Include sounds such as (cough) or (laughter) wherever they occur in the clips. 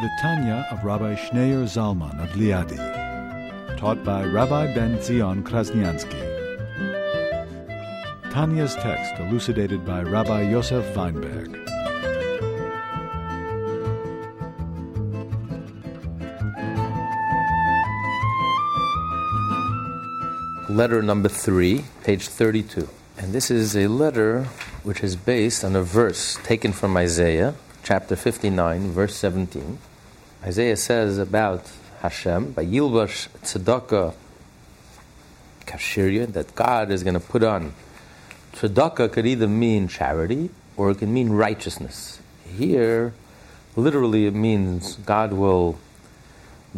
The Tanya of Rabbi Schneur Zalman of Liadi, taught by Rabbi Ben Zion Krasniansky. Tanya's text elucidated by Rabbi Yosef Weinberg. Letter number three, page 32. And this is a letter which is based on a verse taken from Isaiah, chapter 59, verse 17. Isaiah says about Hashem, by Yilvash Tzedakah Kashirya, that God is going to put on. Tzedakah could either mean charity or it can mean righteousness. Here, literally, it means God will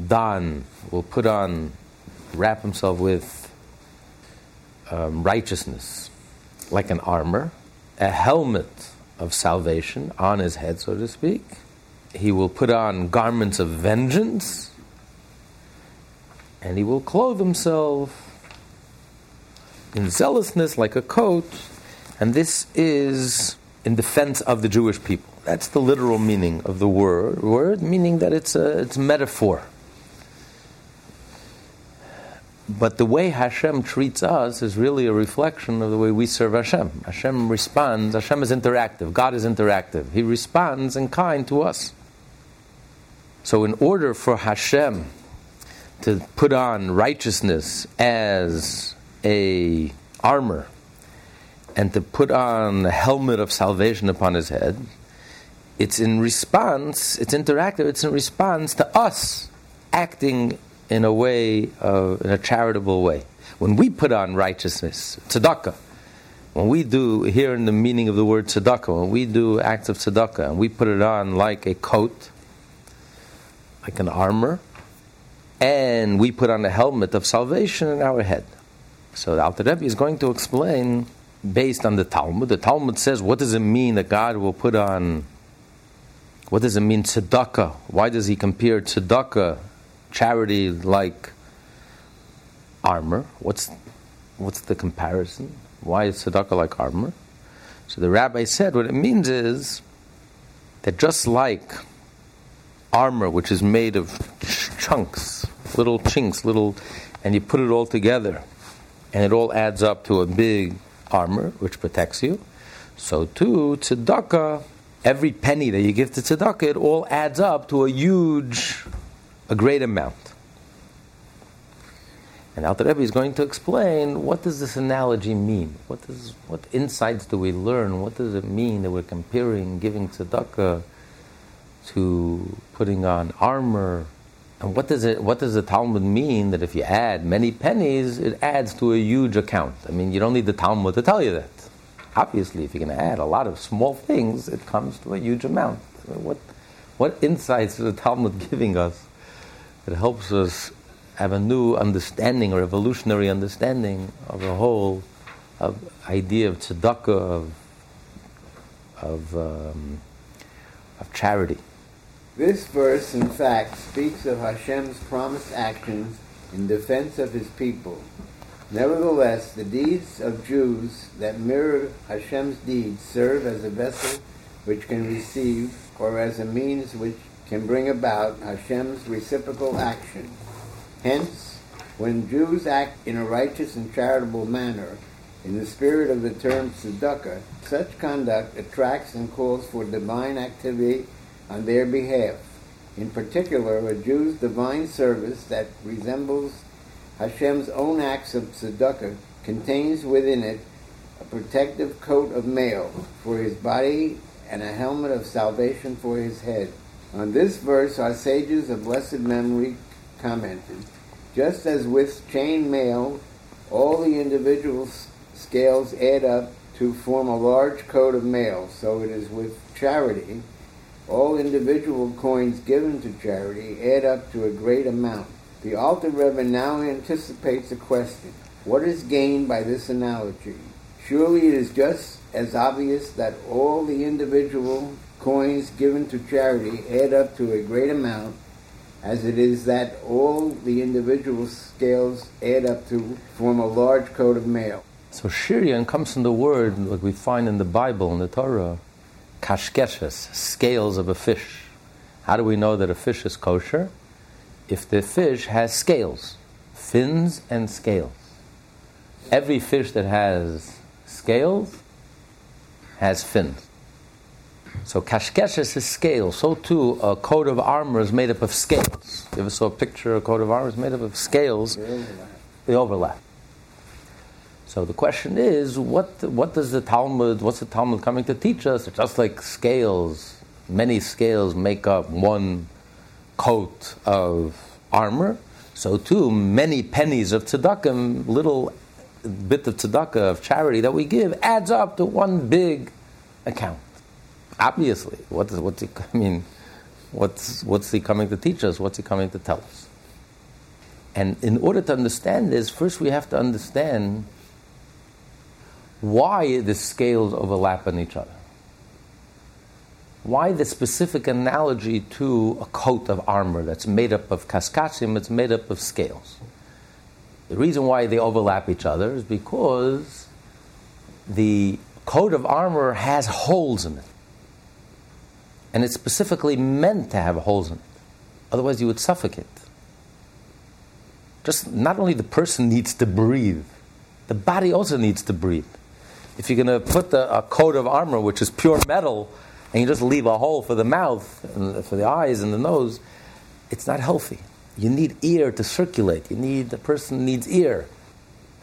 don, will put on, wrap himself with um, righteousness, like an armor, a helmet of salvation on his head, so to speak. He will put on garments of vengeance, and he will clothe himself in zealousness like a coat, and this is in defense of the Jewish people. That's the literal meaning of the word, word meaning that it's a it's metaphor. But the way Hashem treats us is really a reflection of the way we serve Hashem. Hashem responds, Hashem is interactive, God is interactive. He responds in kind to us. So, in order for Hashem to put on righteousness as a armor and to put on a helmet of salvation upon his head, it's in response, it's interactive, it's in response to us acting in a way, of, in a charitable way. When we put on righteousness, tzedakah, when we do, here in the meaning of the word tzedakah, when we do acts of tzedakah and we put it on like a coat, like an armor, and we put on a helmet of salvation in our head. So the Alter Rebbe is going to explain based on the Talmud. The Talmud says, what does it mean that God will put on? What does it mean tzedakah? Why does he compare tzedakah charity like armor. What's what's the comparison? Why is tzedakah like armor? So the rabbi said what it means is that just like armor, which is made of ch- chunks, little chinks, little, and you put it all together, and it all adds up to a big armor which protects you. So too, tzedakah, every penny that you give to tzedakah, it all adds up to a huge a great amount. And Alter Rebbe is going to explain what does this analogy mean? What, does, what insights do we learn? What does it mean that we're comparing giving tzedakah to putting on armor? And what does, it, what does the Talmud mean that if you add many pennies, it adds to a huge account? I mean, you don't need the Talmud to tell you that. Obviously, if you're going to add a lot of small things, it comes to a huge amount. What, what insights is the Talmud (laughs) giving us it helps us have a new understanding or evolutionary understanding of the whole of idea of tzedakah, of, of, um, of charity. This verse, in fact, speaks of Hashem's promised actions in defense of his people. Nevertheless, the deeds of Jews that mirror Hashem's deeds serve as a vessel which can receive, or as a means which can bring about Hashem's reciprocal action. Hence, when Jews act in a righteous and charitable manner, in the spirit of the term tzedakah, such conduct attracts and calls for divine activity on their behalf. In particular, a Jew's divine service that resembles Hashem's own acts of tzedakah contains within it a protective coat of mail for his body and a helmet of salvation for his head. On this verse, our sages of blessed memory commented, just as with chain mail, all the individual scales add up to form a large coat of mail, so it is with charity. All individual coins given to charity add up to a great amount. The Alter Rebbe now anticipates a question. What is gained by this analogy? Surely it is just as obvious that all the individual coins given to charity add up to a great amount as it is that all the individual scales add up to form a large coat of mail. So Shirian comes from the word like we find in the Bible, in the Torah, kashkeshes, scales of a fish. How do we know that a fish is kosher? If the fish has scales, fins and scales. Every fish that has scales has fins. So kashkeshes is scale. So too, a coat of armor is made up of scales. You ever saw a picture of a coat of armor is made up of scales? They overlap. So the question is, what what does the Talmud? What's the Talmud coming to teach us? It's just like scales. Many scales make up one coat of armor. So too, many pennies of tzedakah, little bit of tzedakah of charity that we give, adds up to one big account. Obviously, what does what's he? (laughs) I mean, what's what's he coming to teach us? What's he coming to tell us? And in order to understand this, first we have to understand why the scales overlap on each other. Why the specific analogy to a coat of armor that's made up of kaskasim, it's made up of scales. The reason why they overlap each other is because the coat of armor has holes in it. And it's specifically meant to have holes in it. Otherwise, you would suffocate. Just not only the person needs to breathe, the body also needs to breathe. If you're going to put the, a coat of armor, which is pure metal, and you just leave a hole for the mouth and for the eyes and the nose, it's not healthy. You need ear to circulate. You need the person needs ear.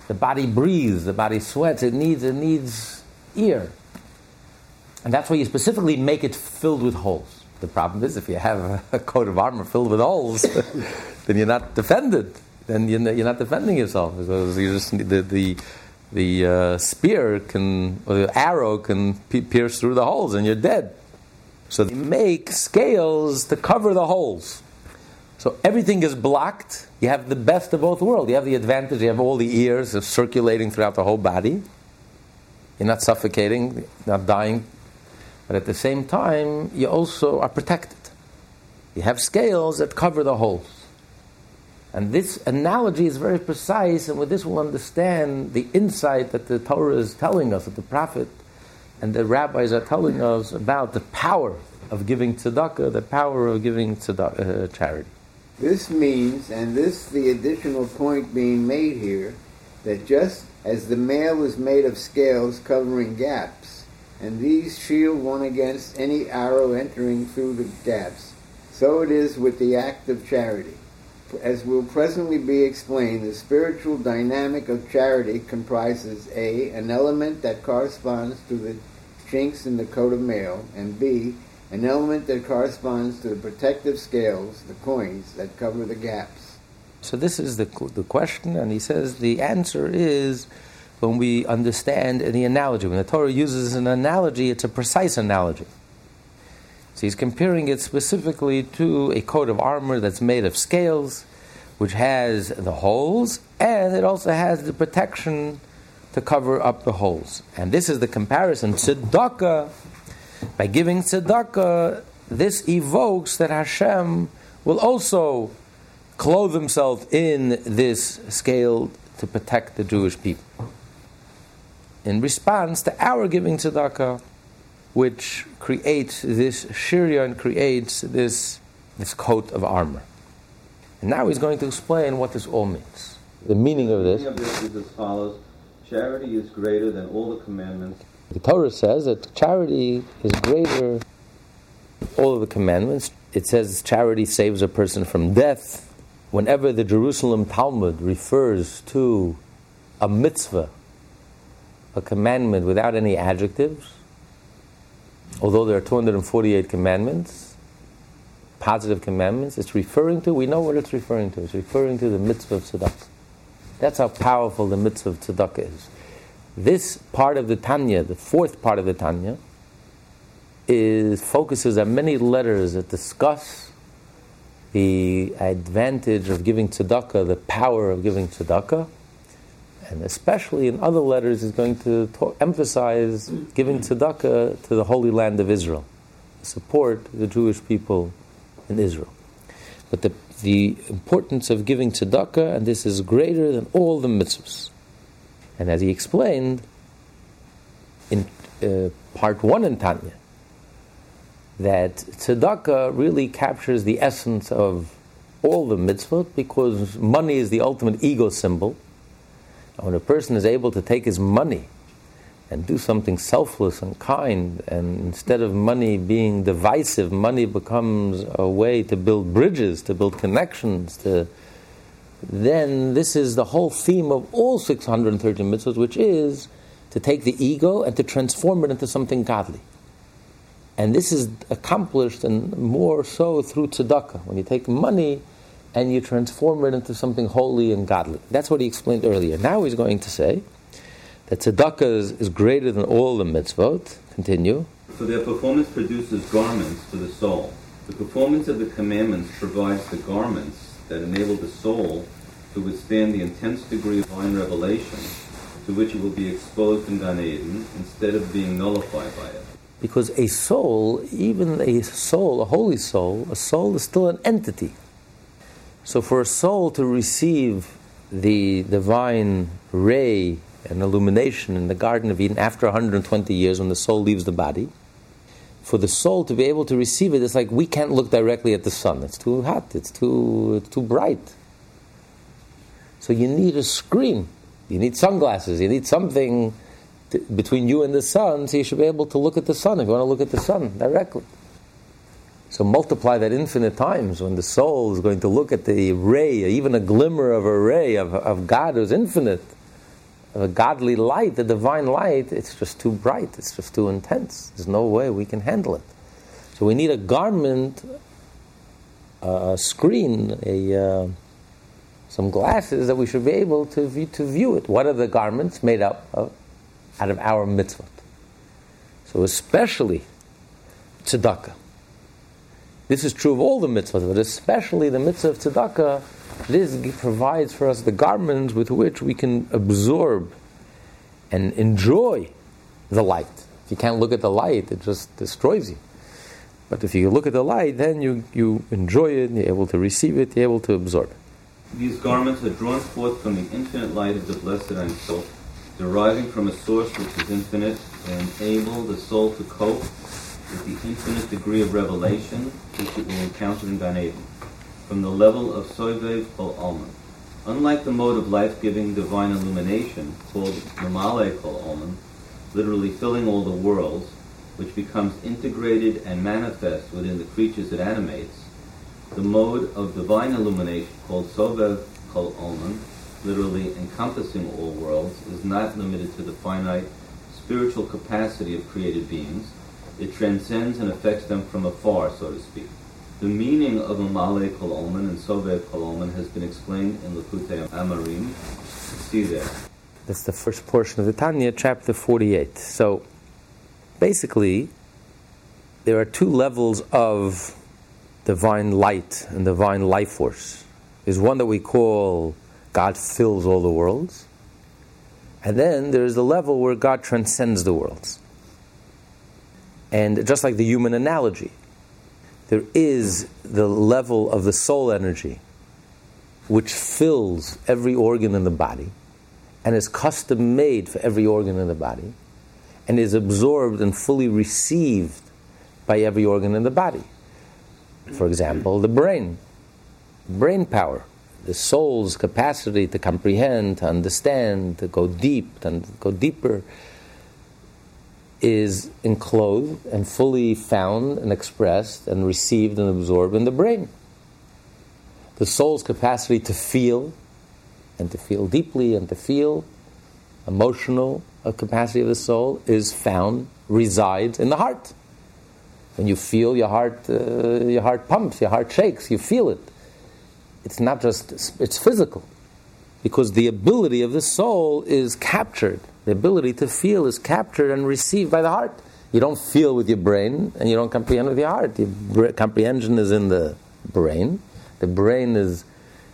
The body breathes. The body sweats. It needs it needs ear. And that's why you specifically make it filled with holes. The problem is, if you have a coat of armor filled with holes, (laughs) then you're not defended. Then you're not defending yourself you just the the, the uh, spear can or the arrow can pierce through the holes and you're dead. So they make scales to cover the holes. So everything is blocked. You have the best of both worlds. You have the advantage. You have all the ears circulating throughout the whole body. You're not suffocating, not dying but at the same time, you also are protected. You have scales that cover the holes. And this analogy is very precise, and with this we'll understand the insight that the Torah is telling us, that the prophet and the rabbis are telling us about the power of giving tzedakah, the power of giving tzedakah, uh, charity. This means, and this the additional point being made here, that just as the mail is made of scales covering gaps, and these shield one against any arrow entering through the gaps. So it is with the act of charity. As will presently be explained, the spiritual dynamic of charity comprises A. an element that corresponds to the chinks in the coat of mail, and B. an element that corresponds to the protective scales, the coins, that cover the gaps. So this is the, the question, and he says the answer is when we understand the analogy. When the Torah uses an analogy, it's a precise analogy. So he's comparing it specifically to a coat of armor that's made of scales, which has the holes, and it also has the protection to cover up the holes. And this is the comparison. Tzedakah, by giving tzedakah, this evokes that Hashem will also clothe himself in this scale to protect the Jewish people in response to our giving tzedakah, which creates this shirya and creates this, this coat of armor. And now he's going to explain what this all means. The meaning of this. The meaning of this is as follows Charity is greater than all the commandments. The Torah says that charity is greater all of the commandments. It says charity saves a person from death. Whenever the Jerusalem Talmud refers to a mitzvah a commandment without any adjectives, although there are 248 commandments, positive commandments, it's referring to, we know what it's referring to. It's referring to the mitzvah of tzedakah. That's how powerful the mitzvah of tzedakah is. This part of the Tanya, the fourth part of the Tanya, is focuses on many letters that discuss the advantage of giving tzedakah, the power of giving tzedakah, and especially in other letters is going to talk, emphasize giving tzedakah to the Holy Land of Israel, support the Jewish people in Israel. But the, the importance of giving tzedakah, and this is greater than all the mitzvahs. And as he explained in uh, part one in Tanya, that tzedakah really captures the essence of all the mitzvot because money is the ultimate ego symbol. When a person is able to take his money and do something selfless and kind, and instead of money being divisive, money becomes a way to build bridges, to build connections, to then this is the whole theme of all 630 mitzvahs, which is to take the ego and to transform it into something godly. And this is accomplished and more so through tzedakah, when you take money and you transform it into something holy and godly. That's what he explained earlier. Now he's going to say that tzedakah is, is greater than all the mitzvot. Continue. For their performance produces garments for the soul. The performance of the commandments provides the garments that enable the soul to withstand the intense degree of divine revelation to which it will be exposed in Gan Eden instead of being nullified by it. Because a soul, even a soul, a holy soul, a soul is still an entity. So for a soul to receive the divine ray and illumination in the Garden of Eden after 120 years when the soul leaves the body, for the soul to be able to receive it, it's like we can't look directly at the sun. It's too hot, it's too, it's too bright. So you need a screen, you need sunglasses, you need something to, between you and the sun so you should be able to look at the sun if you want to look at the sun directly. So multiply that infinite times when the soul is going to look at the ray, even a glimmer of a ray of, of God who's infinite, of a godly light, the divine light, it's just too bright, it's just too intense. There's no way we can handle it. So we need a garment, a screen, a, uh, some glasses that we should be able to view, to view it. What are the garments made up of? Out of our mitzvot. So especially tzedakah. This is true of all the mitzvahs, but especially the mitzvah of tzedakah, this provides for us the garments with which we can absorb and enjoy the light. If you can't look at the light, it just destroys you. But if you look at the light, then you, you enjoy it, you're able to receive it, you're able to absorb it. These garments are drawn forth from the infinite light of the Blessed Sof, deriving from a source which is infinite, and enable the soul to cope with the infinite degree of revelation which it will encounter in Gan Eden, from the level of Soivev Kol Alman. Unlike the mode of life-giving divine illumination, called Mamale Kol Alman, literally filling all the worlds, which becomes integrated and manifest within the creatures it animates, the mode of divine illumination, called Sovev Kol Alman, literally encompassing all worlds, is not limited to the finite spiritual capacity of created beings. It transcends and affects them from afar, so to speak. The meaning of Mamale Kol and Sovev Kol has been explained in Likutei Amarim. See there. That's the first portion of the Tanya, chapter 48. So basically, there are two levels of divine light and divine life force. There's one that we call God fills all the worlds. And then there's the level where God transcends the worlds. And just like the human analogy, there is the level of the soul energy which fills every organ in the body and is custom made for every organ in the body and is absorbed and fully received by every organ in the body. For example, the brain, brain power, the soul's capacity to comprehend, to understand, to go deep, and go deeper, is enclosed and fully found and expressed and received and absorbed in the brain. The soul's capacity to feel and to feel deeply and to feel emotional capacity of the soul is found, resides in the heart. When you feel your heart, uh, your heart pumps, your heart shakes, you feel it. It's not just, it's physical. Because the ability of the soul is captured. The ability to feel is captured and received by the heart. You don't feel with your brain, and you don't comprehend with your heart. Your comprehension is in the brain. The brain is,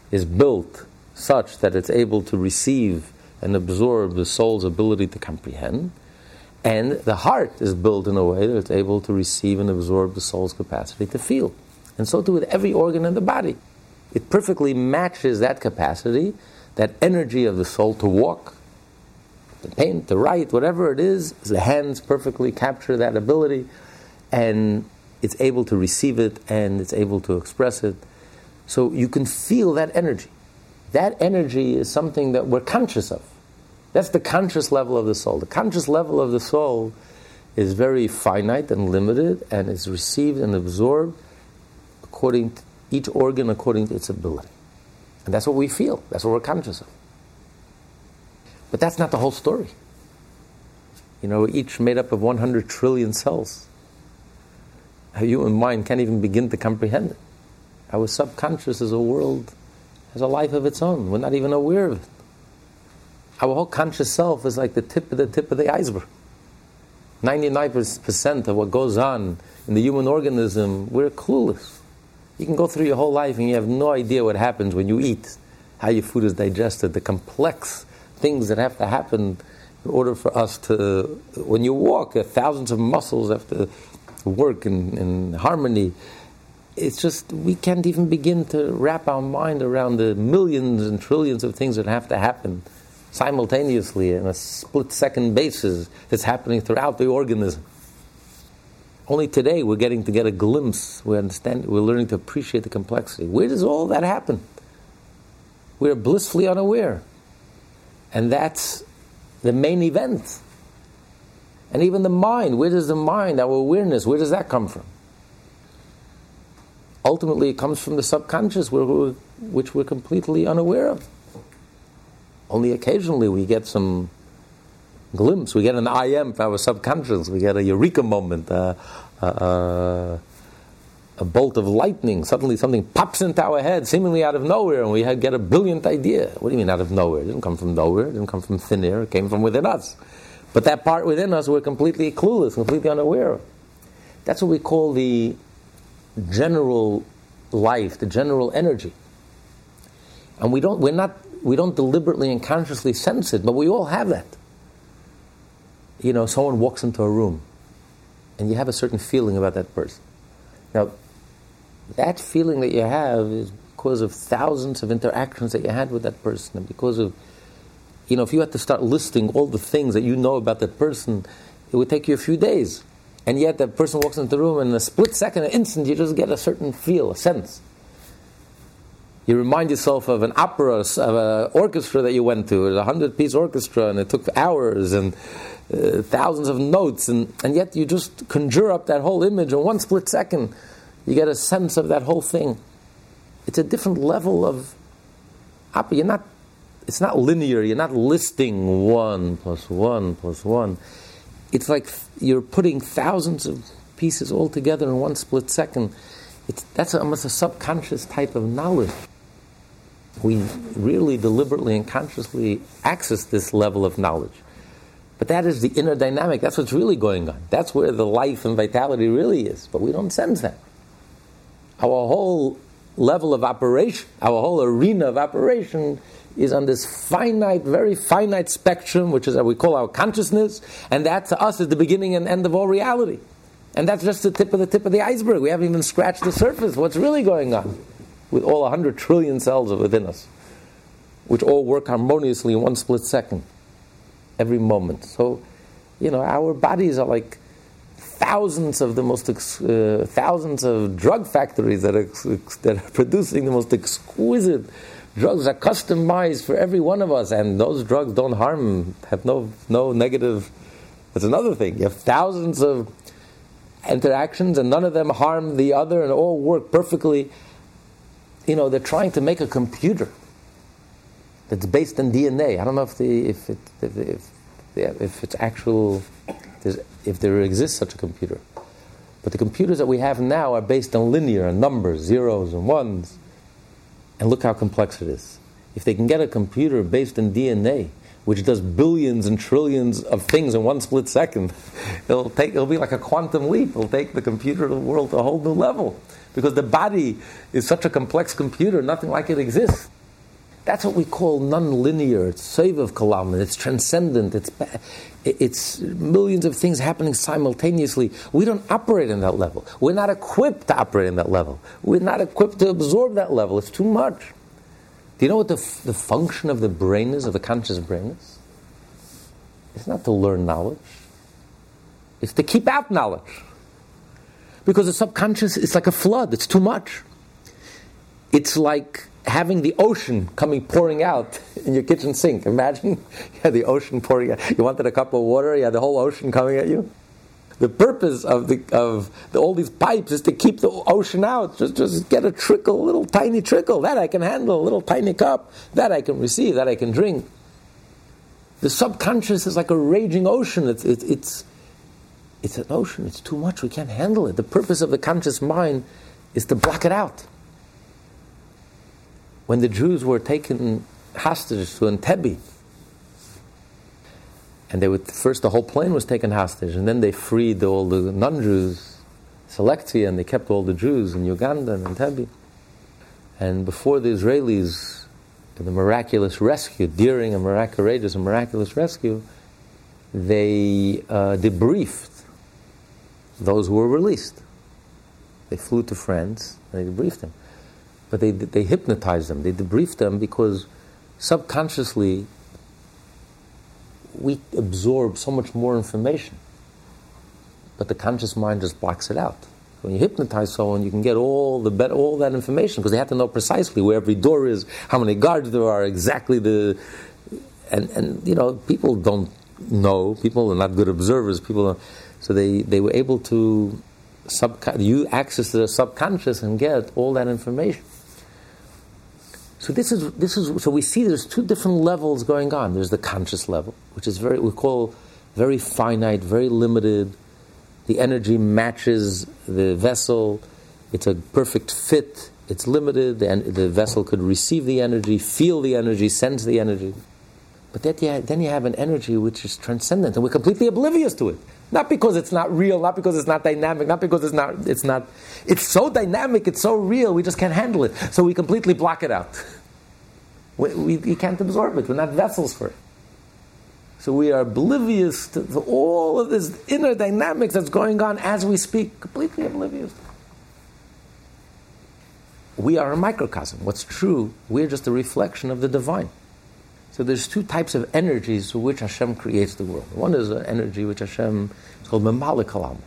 is built such that it's able to receive and absorb the soul's ability to comprehend. And the heart is built in a way that it's able to receive and absorb the soul's capacity to feel. And so too with every organ in the body. It perfectly matches that capacity, that energy of the soul to walk, to paint, to write, whatever it is. The hands perfectly capture that ability, and it's able to receive it and it's able to express it. So you can feel that energy. That energy is something that we're conscious of. That's the conscious level of the soul. The conscious level of the soul is very finite and limited and is received and absorbed according to each organ according to its ability. And that's what we feel. That's what we're conscious of. But that's not the whole story. You know, each made up of 100 trillion cells. Our human mind can't even begin to comprehend it. Our subconscious is a world, has a life of its own. We're not even aware of it. Our whole conscious self is like the tip of the tip of the iceberg. 99% of what goes on in the human organism, we're clueless. You can go through your whole life and you have no idea what happens when you eat, how your food is digested, the complex things that have to happen in order for us to, when you walk, thousands of muscles have to work in, in harmony. It's just, we can't even begin to wrap our mind around the millions and trillions of things that have to happen simultaneously in a split second basis that's happening throughout the organism. Only today we're getting to get a glimpse, we understand, we're learning to appreciate the complexity. Where does all that happen? We're blissfully unaware. And that's the main event. And even the mind, where does the mind, our awareness, where does that come from? Ultimately, it comes from the subconscious, which we're completely unaware of. Only occasionally we get some glimpse, we get an I am for our subconscious, we get a eureka moment, uh, uh, uh, a bolt of lightning. Suddenly something pops into our head, seemingly out of nowhere, and we get a brilliant idea. What do you mean out of nowhere? It didn't come from nowhere, it didn't come from thin air, it came from within us. But that part within us we're completely clueless, completely unaware of. That's what we call the general life, the general energy. And we don't, we're not we don't deliberately and consciously sense it, but we all have that. You know, someone walks into a room and you have a certain feeling about that person. Now, that feeling that you have is because of thousands of interactions that you had with that person, and because of, you know, if you had to start listing all the things that you know about that person, it would take you a few days. And yet, that person walks into the room, and in a split second, an instant, you just get a certain feel, a sense. You remind yourself of an opera, of an orchestra that you went to, a hundred piece orchestra, and it took hours and uh, thousands of notes, and, and yet you just conjure up that whole image in one split second. You get a sense of that whole thing. It's a different level of. You're not, it's not linear, you're not listing one plus one plus one. It's like you're putting thousands of pieces all together in one split second. It's, that's almost a subconscious type of knowledge we really deliberately and consciously access this level of knowledge. But that is the inner dynamic. That's what's really going on. That's where the life and vitality really is. But we don't sense that. Our whole level of operation, our whole arena of operation is on this finite, very finite spectrum, which is what we call our consciousness, and that to us is the beginning and end of all reality. And that's just the tip of the tip of the iceberg. We haven't even scratched the surface. What's really going on? with all 100 trillion cells within us, which all work harmoniously in one split second, every moment. So, you know, our bodies are like thousands of the most uh, thousands of drug factories that are, that are producing the most exquisite drugs are customized for every one of us, and those drugs don't harm, have no no negative. That's another thing. You have thousands of interactions, and none of them harm the other, and all work perfectly you know, they're trying to make a computer that's based on DNA. I don't know if the if it if if, if it's actual if there exists such a computer, but the computers that we have now are based on linear and numbers, zeros and ones, and look how complex it is. If they can get a computer based on DNA which does billions and trillions of things in one split second. (laughs) It'll take it'll be like a quantum leap. It'll take the computer of the world to a whole new level. Because the body is such a complex computer, nothing like it exists. That's what we call non-linear. It's of kalam, it's transcendent. It's it's millions of things happening simultaneously. We don't operate in that level. We're not equipped to operate in that level. We're not equipped to absorb that level. It's too much. Do you know what the, the function of the brain is, of the conscious brain is? It's not to learn knowledge. It's to keep out knowledge. Because the subconscious is like a flood. It's too much. It's like having the ocean coming pouring out in your kitchen sink. (laughs) Imagine the ocean pouring out. You wanted a cup of water, you had the whole ocean coming at you. The purpose of the of the, all these pipes is to keep the ocean out. Just just get a trickle, a little tiny trickle that I can handle, a little tiny cup that I can receive, that I can drink. The subconscious is like a raging ocean. It's it's it's, it's an ocean. It's too much. We can't handle it. The purpose of the conscious mind is to block it out when the Jews were taken hostage to Entebbe, and they would first the whole plane was taken hostage, and then they freed all the non-Jews, Selektia, and they kept all the Jews in Uganda and Entebbe. And before the Israelis, the miraculous rescue, during a miraculous, a miraculous rescue, they uh, debriefed those who were released. They flew to France, they debriefed them but they, they hypnotize them, they debrief them because subconsciously we absorb so much more information, but the conscious mind just blocks it out. When you hypnotize someone, you can get all the bet- all that information because they have to know precisely where every door is, how many guards there are, exactly the, and and you know people don't know. People are not good observers. People, are, so they they were able to subcon- you access the subconscious and get all that information. So this is this is so we see there's two different levels going on. There's the conscious level, which is very we call very finite, very limited. The energy matches the vessel. It's a perfect fit. It's limited. The, the vessel could receive the energy, feel the energy, sense the energy. But then you, then you have an energy which is transcendent, and we're completely oblivious to it. Not because it's not real, not because it's not dynamic, not because it's not, it's not, it's so dynamic, it's so real, we just can't handle it. So we completely block it out. we, we, we can't absorb it, we're not vessels for it. So we are oblivious to, to all of this inner dynamics that's going on as we speak, completely oblivious. We are a microcosm. What's true, we're just a reflection of the divine. So there's two types of energies through which Hashem creates the world. One is an energy which Hashem is called Mamalikalam.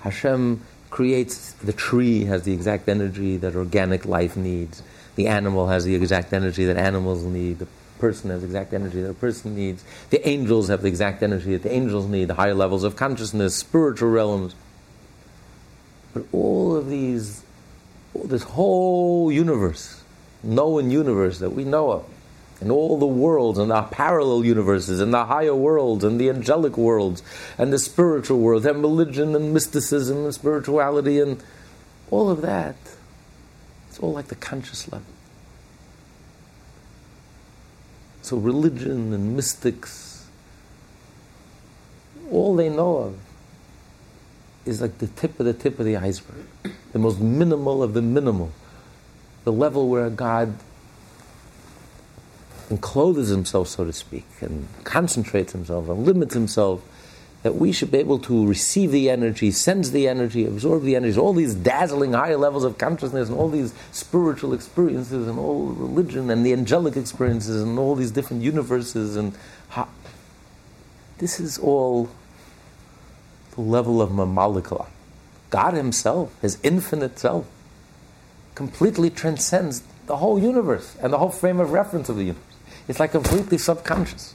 Hashem creates the tree has the exact energy that organic life needs. The animal has the exact energy that animals need. The person has the exact energy that a person needs. The angels have the exact energy that the angels need. The higher levels of consciousness, spiritual realms. But all of these, this whole universe, known universe that we know of, and all the worlds and the parallel universes and the higher worlds and the angelic worlds and the spiritual world and religion and mysticism and spirituality and all of that. It's all like the conscious level. So religion and mystics all they know of is like the tip of the tip of the iceberg. The most minimal of the minimal. The level where god and clothes himself, so to speak, and concentrates himself and limits himself, that we should be able to receive the energy, sense the energy, absorb the energy, all these dazzling higher levels of consciousness, and all these spiritual experiences, and all religion, and the angelic experiences, and all these different universes, and how, this is all the level of Mamalika. God Himself, His infinite self, completely transcends the whole universe and the whole frame of reference of the universe. It's like completely subconscious.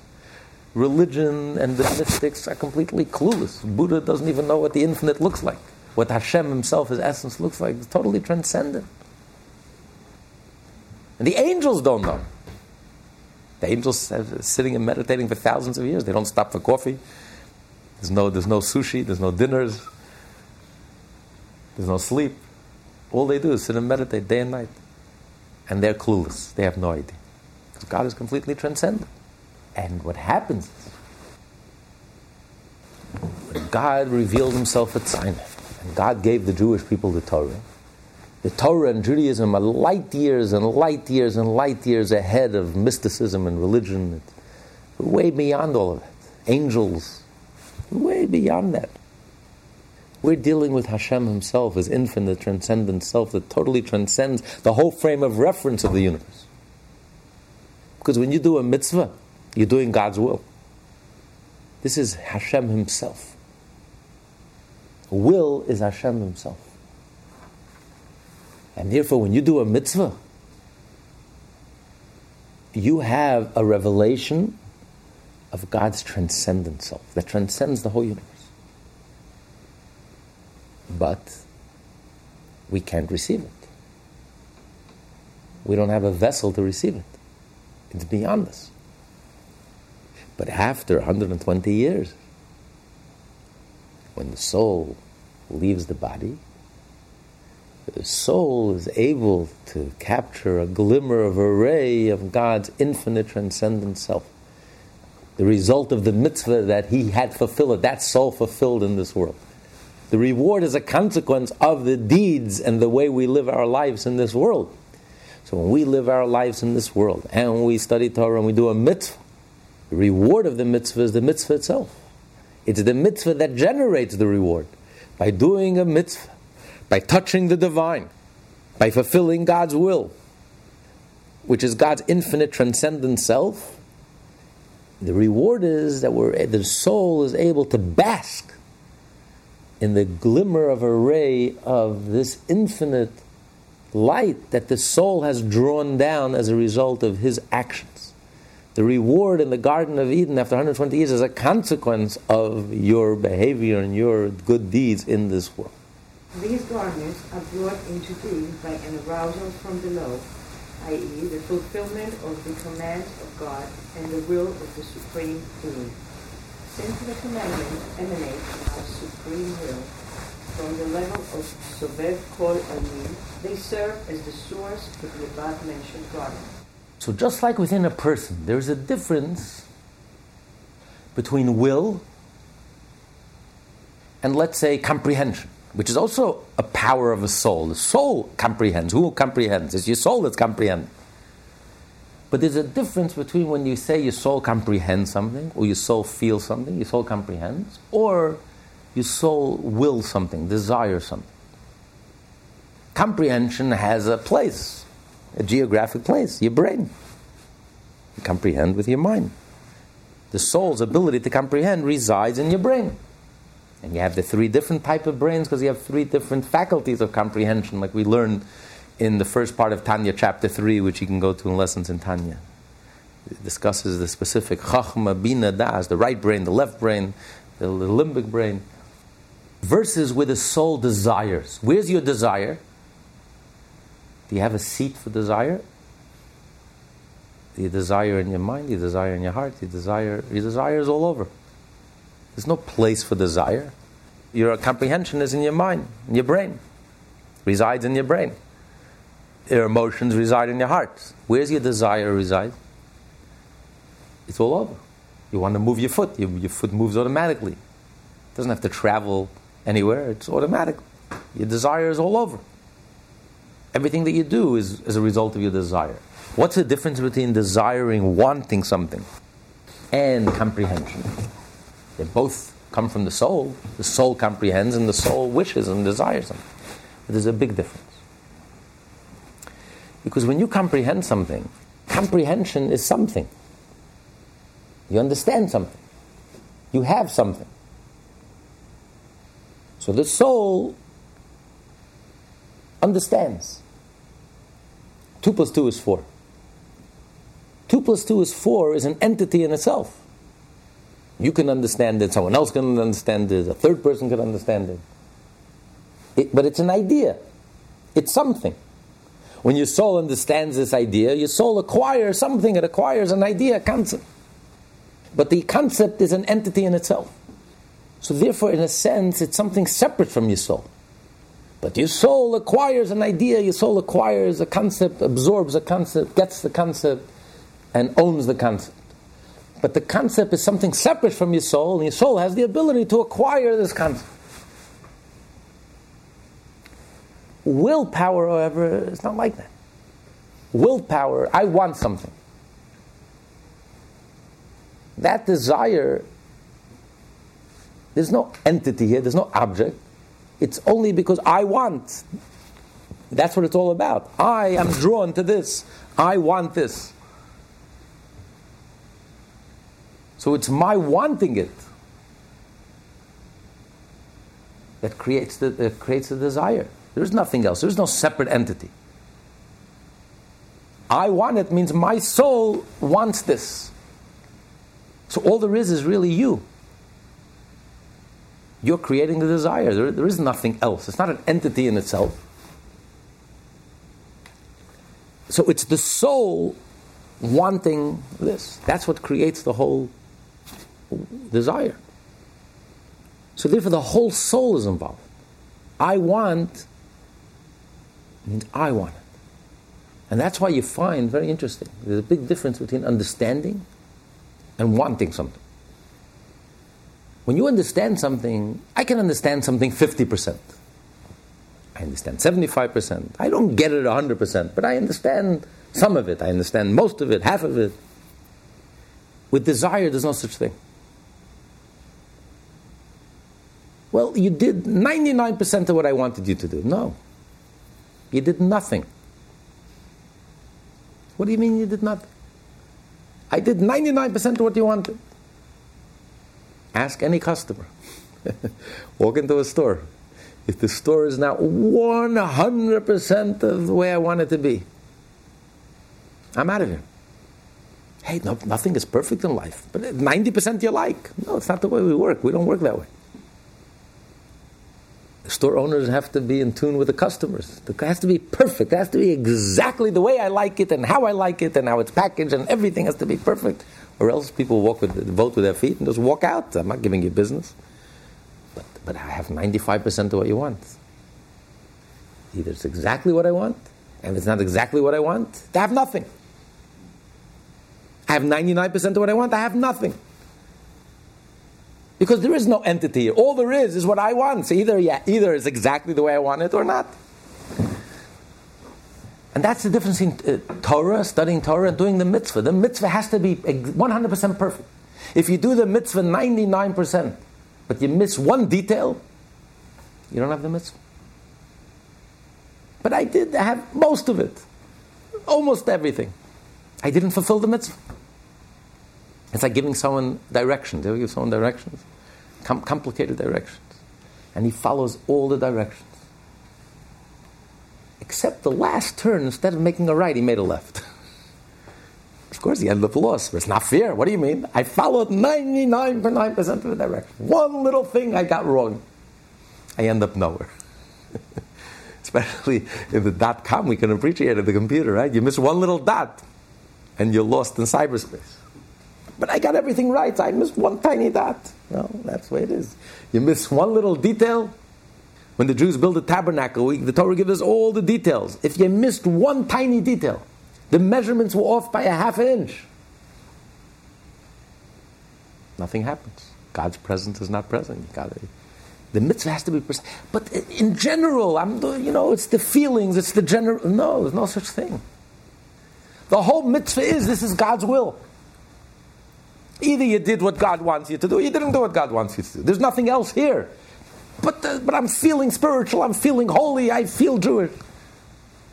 Religion and the mystics are completely clueless. Buddha doesn't even know what the infinite looks like. What Hashem himself, his essence, looks like. It's totally transcendent. And the angels don't know. The angels are sitting and meditating for thousands of years. They don't stop for coffee. There's no, there's no sushi, there's no dinners, there's no sleep. All they do is sit and meditate day and night. And they're clueless. They have no idea. God is completely transcendent. And what happens is, when God revealed himself at Sinai, and God gave the Jewish people the Torah, the Torah and Judaism are light years and light years and light years ahead of mysticism and religion, way beyond all of that. Angels, way beyond that. We're dealing with Hashem Himself, His infinite, transcendent self that totally transcends the whole frame of reference of the universe. Because when you do a mitzvah, you're doing God's will. This is Hashem Himself. Will is Hashem Himself. And therefore, when you do a mitzvah, you have a revelation of God's transcendent self that transcends the whole universe. But we can't receive it. We don't have a vessel to receive it. It's beyond us. But after 120 years, when the soul leaves the body, the soul is able to capture a glimmer of a ray of God's infinite transcendent self. The result of the mitzvah that he had fulfilled, that soul fulfilled in this world. The reward is a consequence of the deeds and the way we live our lives in this world. So when we live our lives in this world and we study Torah and we do a mitzvah, the reward of the mitzvah is the mitzvah itself. It's the mitzvah that generates the reward. By doing a mitzvah, by touching the divine, by fulfilling God's will, which is God's infinite transcendent self, the reward is that we're, the soul is able to bask in the glimmer of a ray of this infinite light that the soul has drawn down as a result of his actions. The reward in the Garden of Eden after 120 years is a consequence of your behavior and your good deeds in this world. These garments are brought into being by an arousal from below, i.e., the fulfillment of the commands of God and the will of the Supreme Being. Since the commandments emanate from our Supreme Will, from the level of Sovev Kol Alim, they serve as the source of the above-mentioned garment. So just like within a person, there's a difference between will and let's say comprehension, which is also a power of a soul. The soul comprehends. Who comprehends? It's your soul that's comprehending. But there's a difference between when you say your soul comprehends something, or your soul feels something, your soul comprehends, or your soul wills something, desires something. Comprehension has a place, a geographic place, your brain. You comprehend with your mind. The soul's ability to comprehend resides in your brain. And you have the three different type of brains because you have three different faculties of comprehension, like we learned in the first part of Tanya, chapter 3, which you can go to in lessons in Tanya. It discusses the specific Chachma, Bina, Das, the right brain, the left brain, the limbic brain, versus where the soul desires. Where's your desire? Do you have a seat for desire? You desire in your mind? You desire in your heart? You desire? Your desire is all over. There's no place for desire. Your comprehension is in your mind, in your brain, resides in your brain your emotions reside in your heart. Where's your desire reside? It's all over. You want to move your foot, your, your foot moves automatically. It doesn't have to travel anywhere, it's automatic. Your desire is all over. Everything that you do is as a result of your desire. What's the difference between desiring, wanting something, and comprehension? They both come from the soul. The soul comprehends and the soul wishes and desires them. But there's a big difference. Because when you comprehend something, comprehension is something. You understand something. You have something. So the soul understands. 2 plus 2 is 4. 2 plus 2 is 4 is an entity in itself. You can understand it, someone else can understand it, a third person can understand it. it but it's an idea, it's something. When your soul understands this idea, your soul acquires something, it acquires an idea, a concept. But the concept is an entity in itself. So, therefore, in a sense, it's something separate from your soul. But your soul acquires an idea, your soul acquires a concept, absorbs a concept, gets the concept, and owns the concept. But the concept is something separate from your soul, and your soul has the ability to acquire this concept. Willpower, however, is not like that. Willpower, I want something. That desire, there's no entity here, there's no object. It's only because I want. That's what it's all about. I am drawn to this. I want this. So it's my wanting it that creates the, that creates the desire. There's nothing else. There's no separate entity. I want it means my soul wants this. So all there is is really you. You're creating the desire. There, there is nothing else. It's not an entity in itself. So it's the soul wanting this. That's what creates the whole desire. So therefore, the whole soul is involved. I want means I want it. And that's why you find, very interesting, there's a big difference between understanding and wanting something. When you understand something, I can understand something 50%. I understand 75%. I don't get it 100%, but I understand some of it. I understand most of it, half of it. With desire, there's no such thing. Well, you did 99% of what I wanted you to do. No. You did nothing. What do you mean you did nothing? I did 99% of what you wanted. Ask any customer. (laughs) Walk into a store. If the store is not 100% of the way I want it to be, I'm out of here. Hey, no, nothing is perfect in life, but 90% you like. No, it's not the way we work. We don't work that way store owners have to be in tune with the customers. It has to be perfect. It has to be exactly the way I like it and how I like it and how it's packaged and everything has to be perfect. Or else people walk with vote with their feet and just walk out. I'm not giving you business. But, but I have 95% of what you want. Either it's exactly what I want, and if it's not exactly what I want, I have nothing. I have 99% of what I want, I have nothing. Because there is no entity. All there is is what I want. So either, yeah, either is exactly the way I want it or not. And that's the difference in uh, Torah, studying Torah, and doing the mitzvah. The mitzvah has to be 100% perfect. If you do the mitzvah 99%, but you miss one detail, you don't have the mitzvah. But I did have most of it, almost everything. I didn't fulfill the mitzvah. It's like giving someone directions. You give someone directions, com- complicated directions, and he follows all the directions. Except the last turn, instead of making a right, he made a left. (laughs) of course, he ended up lost. It's not fair. What do you mean? I followed 99.9% of the direction. One little thing I got wrong. I end up nowhere. (laughs) Especially in the dot com, we can appreciate it, the computer, right? You miss one little dot, and you're lost in cyberspace. But I got everything right. I missed one tiny dot. No, that's the way it is. You miss one little detail. When the Jews built the tabernacle, we, the Torah gives us all the details. If you missed one tiny detail, the measurements were off by a half an inch. Nothing happens. God's presence is not present. The mitzvah has to be present. But in general, I'm, you know, it's the feelings, it's the general. No, there's no such thing. The whole mitzvah is this is God's will. Either you did what God wants you to do, or you didn't do what God wants you to do. There's nothing else here. But, uh, but I'm feeling spiritual, I'm feeling holy, I feel Jewish.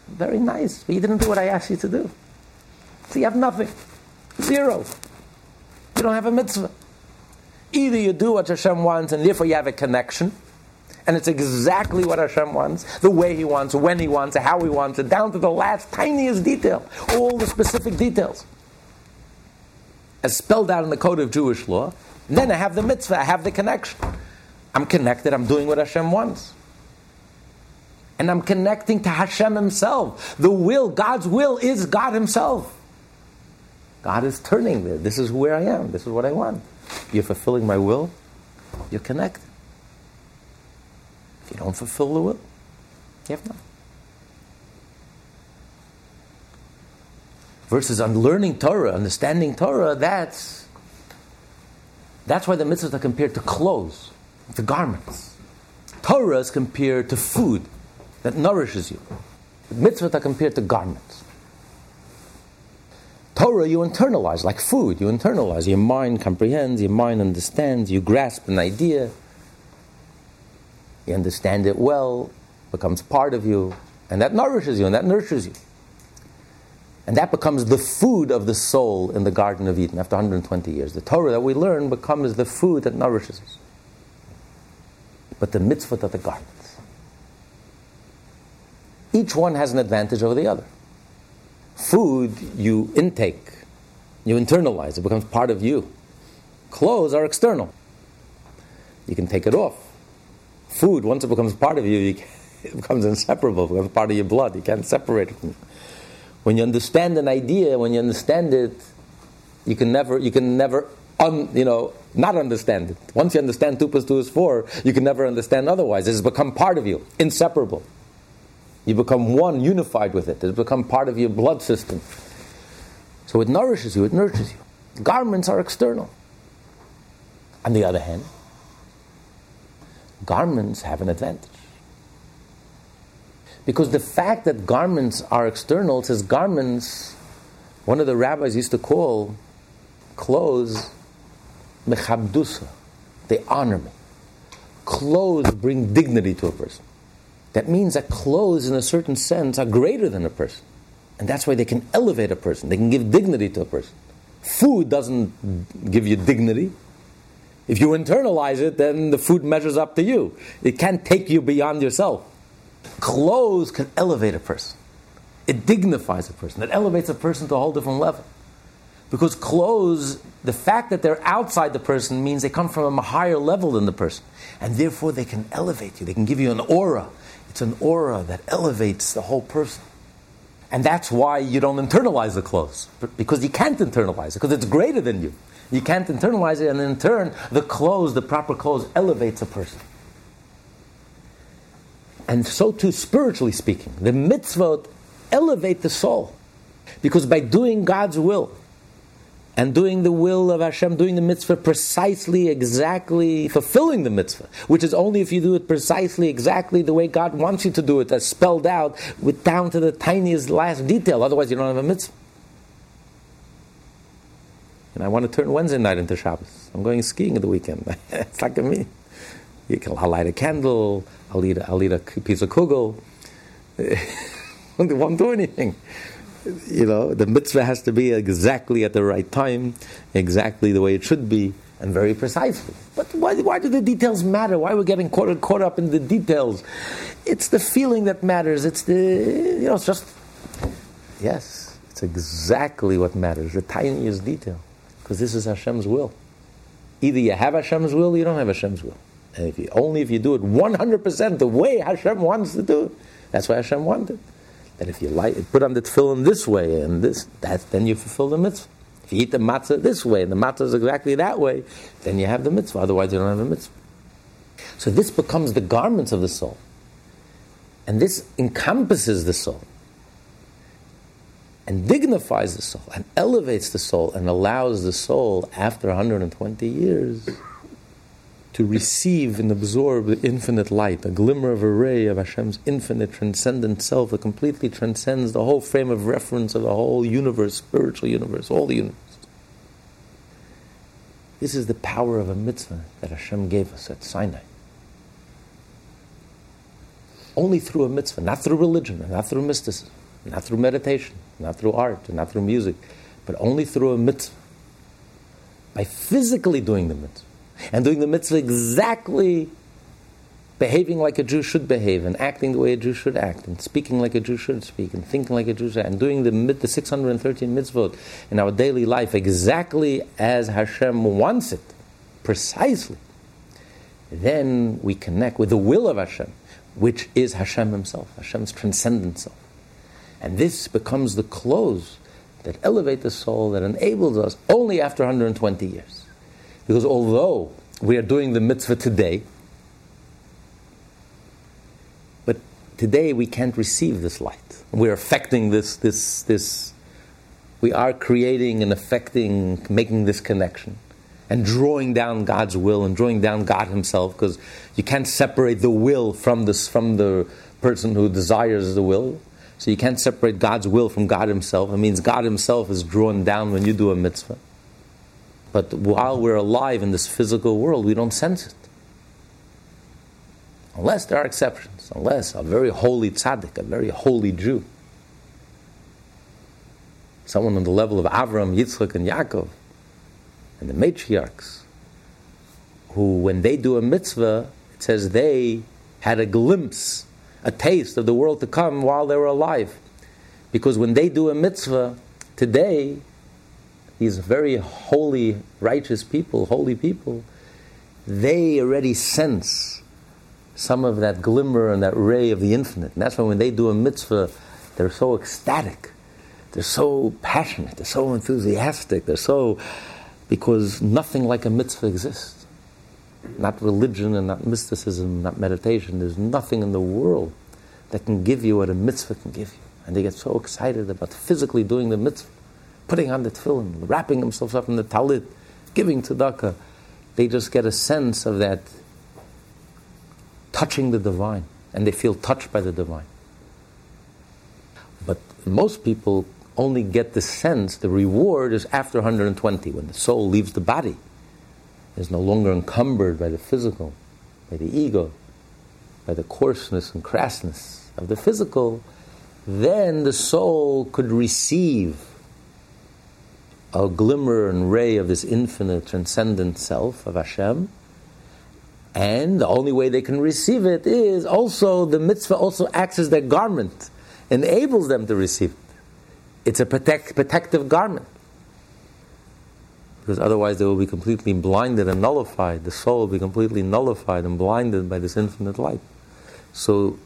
Very nice, but you didn't do what I asked you to do. So you have nothing. Zero. You don't have a mitzvah. Either you do what Hashem wants and therefore you have a connection, and it's exactly what Hashem wants, the way He wants, when He wants, how He wants it, down to the last tiniest detail, all the specific details as spelled out in the code of Jewish law. And then I have the mitzvah, I have the connection. I'm connected, I'm doing what Hashem wants. And I'm connecting to Hashem Himself. The will, God's will is God Himself. God is turning there. This is where I am. This is what I want. You're fulfilling my will, you're connected. If you don't fulfill the will, you have nothing. versus on learning Torah, understanding Torah, that's That's why the mitzvahs are compared to clothes, to garments. Torah is compared to food that nourishes you. The mitzvahs are compared to garments. Torah you internalize like food. You internalize. Your mind comprehends. Your mind understands. You grasp an idea. You understand it well. Becomes part of you, and that nourishes you, and that nurtures you. And that becomes the food of the soul in the Garden of Eden after 120 years. The Torah that we learn becomes the food that nourishes us. But the mitzvot of the garments. Each one has an advantage over the other. Food you intake, you internalize, it becomes part of you. Clothes are external. You can take it off. Food, once it becomes part of you, you (laughs) it becomes inseparable, it becomes part of your blood. You can't separate it from you. When you understand an idea, when you understand it, you can never, you can never, un, you know, not understand it. Once you understand two plus two is four, you can never understand otherwise. It has become part of you, inseparable. You become one, unified with it. It's become part of your blood system. So it nourishes you, it nurtures you. Garments are external. On the other hand, garments have an advantage. Because the fact that garments are external says garments, one of the rabbis used to call clothes mechabdusa. They honor me. Clothes bring dignity to a person. That means that clothes, in a certain sense, are greater than a person. And that's why they can elevate a person, they can give dignity to a person. Food doesn't give you dignity. If you internalize it, then the food measures up to you. It can't take you beyond yourself. Clothes can elevate a person. It dignifies a person. It elevates a person to a whole different level. Because clothes, the fact that they're outside the person means they come from a higher level than the person. And therefore they can elevate you. They can give you an aura. It's an aura that elevates the whole person. And that's why you don't internalize the clothes. Because you can't internalize it, because it's greater than you. You can't internalize it, and in turn, the clothes, the proper clothes, elevates a person. And so too, spiritually speaking, the mitzvot elevate the soul. Because by doing God's will, and doing the will of Hashem, doing the mitzvah precisely, exactly, fulfilling the mitzvah, which is only if you do it precisely, exactly the way God wants you to do it, as spelled out, with down to the tiniest last detail. Otherwise, you don't have a mitzvah. And I want to turn Wednesday night into Shabbos. I'm going skiing at the weekend. (laughs) it's like me. You can, I'll light a candle. I'll eat a, I'll eat a piece of kugel. (laughs) It won't do anything. You know, the mitzvah has to be exactly at the right time, exactly the way it should be, and very precisely. But why, why do the details matter? Why are we getting caught, caught up in the details? It's the feeling that matters. It's the, you know, it's just, yes, it's exactly what matters, the tiniest detail. Because this is Hashem's will. Either you have Hashem's will or you don't have Hashem's will. And if you, only if you do it 100% the way Hashem wants to do it. That's why Hashem wanted. That if you light, put on the tefillin this way and this, that, then you fulfill the mitzvah. If you eat the matzah this way and the matzah is exactly that way, then you have the mitzvah. Otherwise, you don't have a mitzvah. So this becomes the garments of the soul. And this encompasses the soul and dignifies the soul and elevates the soul and allows the soul, after 120 years, to receive and absorb the infinite light, a glimmer of a ray of Hashem's infinite transcendent self that completely transcends the whole frame of reference of the whole universe, spiritual universe, all the universe. This is the power of a mitzvah that Hashem gave us at Sinai. Only through a mitzvah, not through religion, not through mysticism, not through meditation, not through art, not through music, but only through a mitzvah. By physically doing the mitzvah and doing the mitzvah exactly behaving like a Jew should behave, and acting the way a Jew should act, and speaking like a Jew should speak, and thinking like a Jew should, and doing the, the 613 mitzvot in our daily life exactly as Hashem wants it, precisely, then we connect with the will of Hashem, which is Hashem Himself, Hashem's transcendent self. And this becomes the clothes that elevate the soul, that enables us only after 120 years. Because although we are doing the mitzvah today, but today we can't receive this light. We're affecting this, this, this, we are creating and affecting, making this connection. and drawing down God's will and drawing down God Himself, because you can't separate the will from this from the person who desires the will. So you can't separate God's will from God Himself. It means God Himself is drawn down when you do a mitzvah. But while we're alive in this physical world, we don't sense it. Unless there are exceptions, unless a very holy tzaddik, a very holy Jew, someone on the level of Avram, Yitzchak, and Yaakov, and the matriarchs, who, when they do a mitzvah, it says they had a glimpse, a taste of the world to come while they were alive. Because when they do a mitzvah today, these very holy, righteous people, holy people, they already sense some of that glimmer and that ray of the infinite. And that's why when they do a mitzvah, they're so ecstatic, they're so passionate, they're so enthusiastic, they're so. because nothing like a mitzvah exists. Not religion and not mysticism, not meditation. There's nothing in the world that can give you what a mitzvah can give you. And they get so excited about physically doing the mitzvah putting on the tefillin, wrapping themselves up in the talit, giving tzedakah. They just get a sense of that touching the divine, and they feel touched by the divine. But most people only get the sense, the reward is after 120, when the soul leaves the body, is no longer encumbered by the physical, by the ego, by the coarseness and crassness of the physical, then the soul could receive a glimmer and ray of this infinite transcendent self of Hashem. And the only way they can receive it is also the mitzvah also acts as their garment, enables them to receive it. It's a protect, protective garment. Because otherwise they will be completely blinded and nullified. The soul will be completely nullified and blinded by this infinite light. So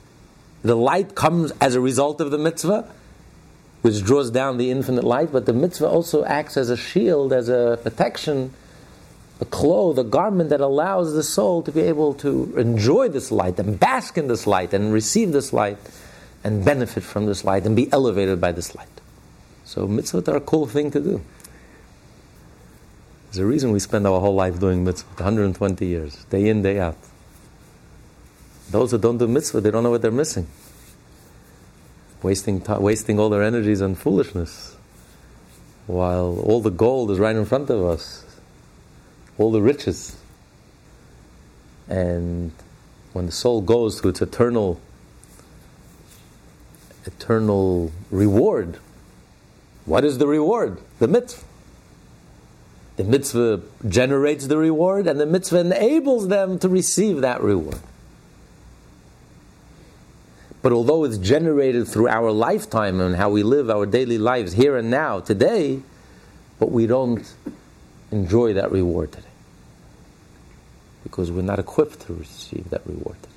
the light comes as a result of the mitzvah, which draws down the infinite light, but the mitzvah also acts as a shield, as a protection, a cloth, a garment that allows the soul to be able to enjoy this light and bask in this light and receive this light and benefit from this light and be elevated by this light. So mitzvot are a cool thing to do. There's a reason we spend our whole life doing mitzvot, 120 years, day in, day out. Those who don't do mitzvah, they don't know what they're missing wasting, t- wasting all their energies on foolishness, while all the gold is right in front of us, all the riches. And when the soul goes to its eternal, eternal reward, what is the reward? The mitzvah. The mitzvah generates the reward, and the mitzvah enables them to receive that reward. But although it's generated through our lifetime and how we live our daily lives here and now, today, but we don't enjoy that reward today. Because we're not equipped to receive that reward today.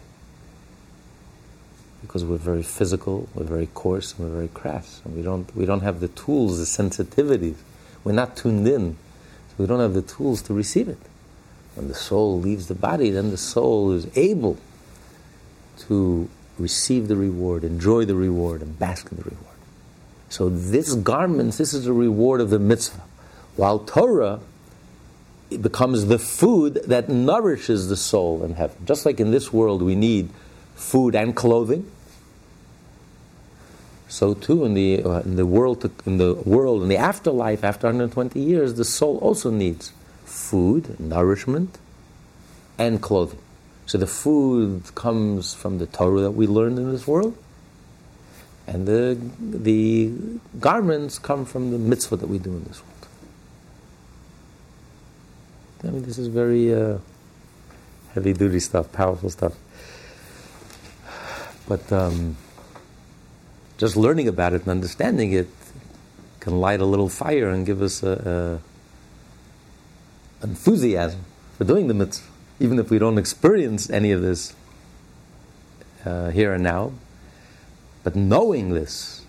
Because we're very physical, we're very coarse, and we're very crass. And we don't, we don't have the tools, the sensitivities. We're not tuned in. So we don't have the tools to receive it. When the soul leaves the body, then the soul is able to receive the reward, enjoy the reward, and bask in the reward. So this garment, this is the reward of the mitzvah. While Torah it becomes the food that nourishes the soul in heaven. Just like in this world we need food and clothing, so too in the uh, in the world to, in the world in the afterlife after 120 years, the soul also needs food, nourishment, and clothing. So the food comes from the Torah that we learned in this world, and the, the garments come from the mitzvah that we do in this world. I mean, this is very uh, heavy duty stuff, powerful stuff. But um, just learning about it and understanding it can light a little fire and give us a, a enthusiasm for doing the mitzvah even if we don't experience any of this uh, here and now, but knowing this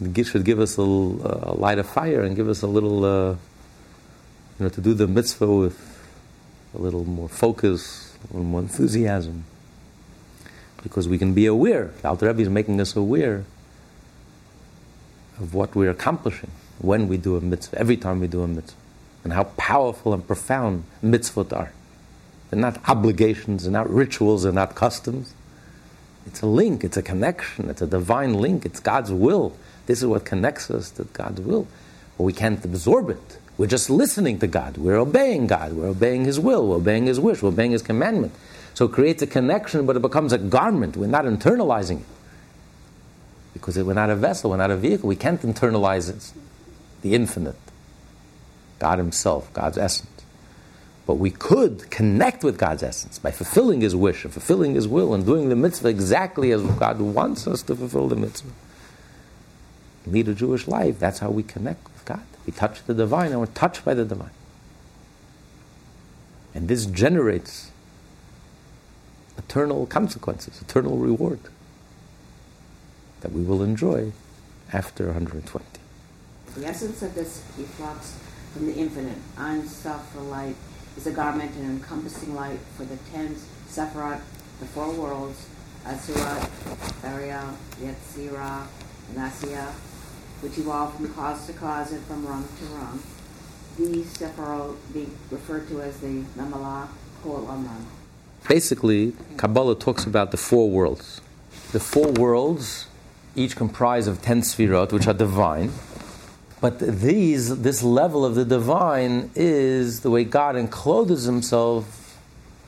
should give us a, little, light of fire and give us a little, uh, you know, to do the mitzvah with a little more focus, a little more enthusiasm. Because we can be aware, the Alter Rebbe is making us aware of what we're accomplishing when we do a mitzvah, every time we do a mitzvah. and how powerful and profound mitzvot are. They're not obligations, they're not rituals, they're not customs. It's a link, it's a connection, it's a divine link, it's God's will. This is what connects us to God's will. But we can't absorb it. We're just listening to God. We're obeying God. We're obeying His will. We're obeying His wish. We're obeying His commandment. So it creates a connection, but it becomes a garment. We're not internalizing it. Because we're not a vessel, we're not a vehicle. We can't internalize it. the infinite, God Himself, God's essence. But we could connect with God's essence by fulfilling His wish and fulfilling His will and doing the mitzvah exactly as God wants us to fulfill the mitzvah. Lead a Jewish life. That's how we connect with God. We touch the divine and we're touched by the divine. And this generates eternal consequences, eternal reward that we will enjoy after 120. The essence of this efflux from the infinite, light, is a garment and encompassing light for the ten Sephirot, the four worlds, Atzilut, Ariel, Yetzirah, and Asiya, which evolve from cause to cause and from rung to rung. These Sephirot being referred to as the Memale Kol Almin. Basically, Kabbalah talks about the four worlds. The four worlds each comprise of ten sfirot, which are divine. But these, this level of the divine is the way God encloses himself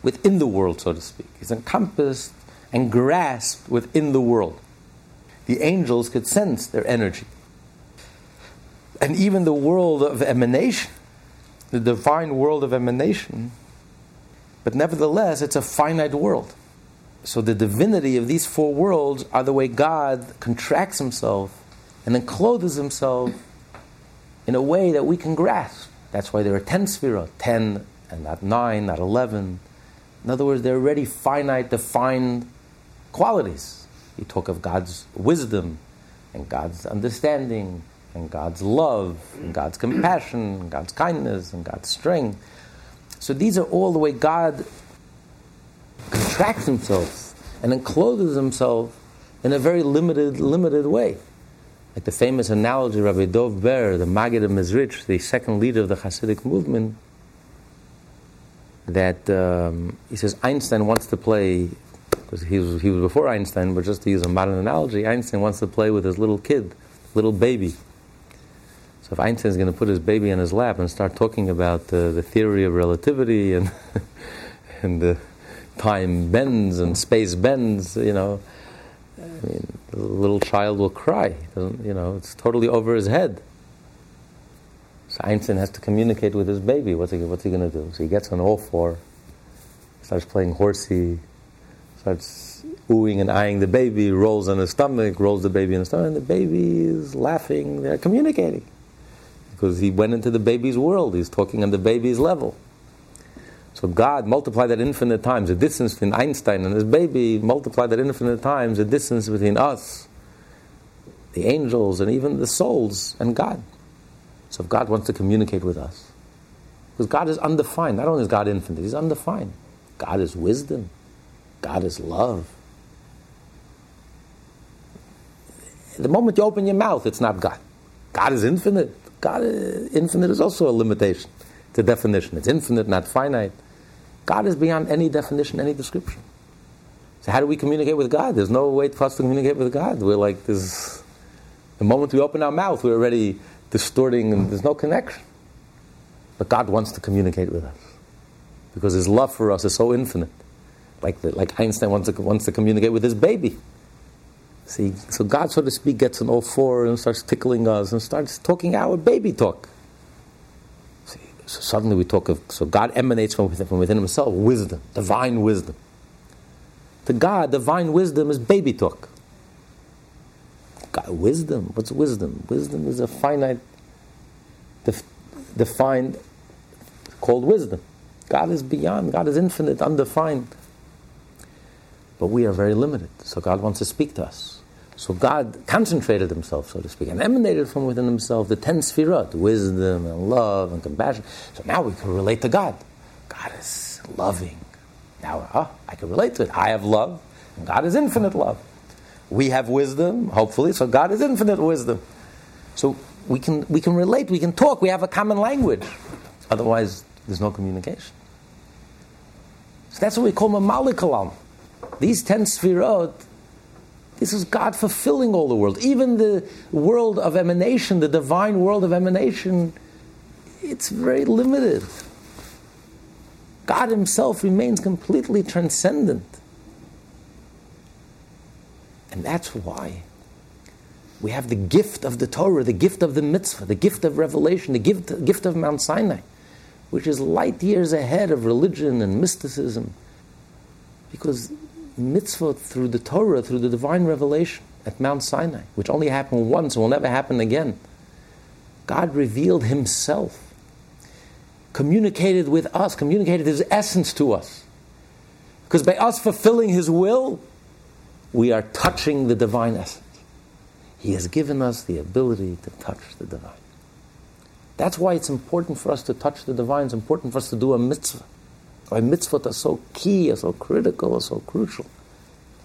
within the world, so to speak. He's encompassed and grasped within the world. The angels could sense their energy. And even the world of emanation, the divine world of emanation, but nevertheless, it's a finite world. So the divinity of these four worlds are the way God contracts himself and then clothes himself in a way that we can grasp. That's why there are ten sphira, ten and not nine, not eleven. In other words, they're already finite, defined qualities. You talk of God's wisdom and God's understanding and God's love and God's compassion and God's kindness and God's strength. So these are all the way God contracts himself and encloses himself in a very limited, limited way. Like the famous analogy, Rabbi Dov Ber, the Maggid of Mezritch, the second leader of the Hasidic movement, that um, he says Einstein wants to play, because he was, he was before Einstein, but just to use a modern analogy, Einstein wants to play with his little kid, little baby. So if Einstein is going to put his baby on his lap and start talking about uh, the theory of relativity and, (laughs) and the time bends and space bends, you know, I mean, the little child will cry. You know, it's totally over his head. So Einstein has to communicate with his baby. What's he, what's he going to do? So he gets on all four, starts playing horsey, starts oohing and eyeing the baby, rolls on his stomach, rolls the baby in the stomach, and the baby is laughing. They're communicating. Because he went into the baby's world. He's talking on the baby's level. So God multiplied that infinite times, the distance between Einstein and his baby, multiplied that infinite times, the distance between us, the angels, and even the souls and God. So if God wants to communicate with us, because God is undefined, not only is God infinite, He's undefined. God is wisdom, God is love. The moment you open your mouth, it's not God. God is infinite. God is, infinite is also a limitation. A definition. It's infinite, not finite. God is beyond any definition, any description. So how do we communicate with God? There's no way for us to communicate with God. We're like this. The moment we open our mouth, we're already distorting, and there's no connection. But God wants to communicate with us because His love for us is so infinite. Like, the, like Einstein wants to, wants to communicate with his baby. See, so God, so to speak, gets on all four and starts tickling us and starts talking our baby talk. So suddenly we talk of, so God emanates from within, from within himself wisdom, divine wisdom. To God, divine wisdom is baby talk. God, wisdom, what's wisdom? Wisdom is a finite, def, defined, called wisdom. God is beyond, God is infinite, undefined. But we are very limited, so God wants to speak to us. So God concentrated himself, so to speak, and emanated from within himself the ten sfirot, wisdom and love and compassion. So now we can relate to God. God is loving. Now uh, I can relate to it. I have love, and God is infinite love. We have wisdom, hopefully, so God is infinite wisdom. So we can, we can relate, we can talk, we have a common language. Otherwise, there's no communication. So that's what we call Mamalikalam. These ten sfirot, this is God fulfilling all the world. Even the world of emanation, the divine world of emanation, it's very limited. God Himself remains completely transcendent. And that's why we have the gift of the Torah, the gift of the mitzvah, the gift of revelation, the gift, gift of Mount Sinai, which is light years ahead of religion and mysticism. Because mitzvah through the Torah, through the divine revelation at Mount Sinai, which only happened once and will never happen again, God revealed Himself, communicated with us, communicated His essence to us. Because by us fulfilling His will, we are touching the divine essence. He has given us the ability to touch the divine. That's why it's important for us to touch the divine. It's important for us to do a mitzvah. Why mitzvot are so key, are so critical, are so crucial.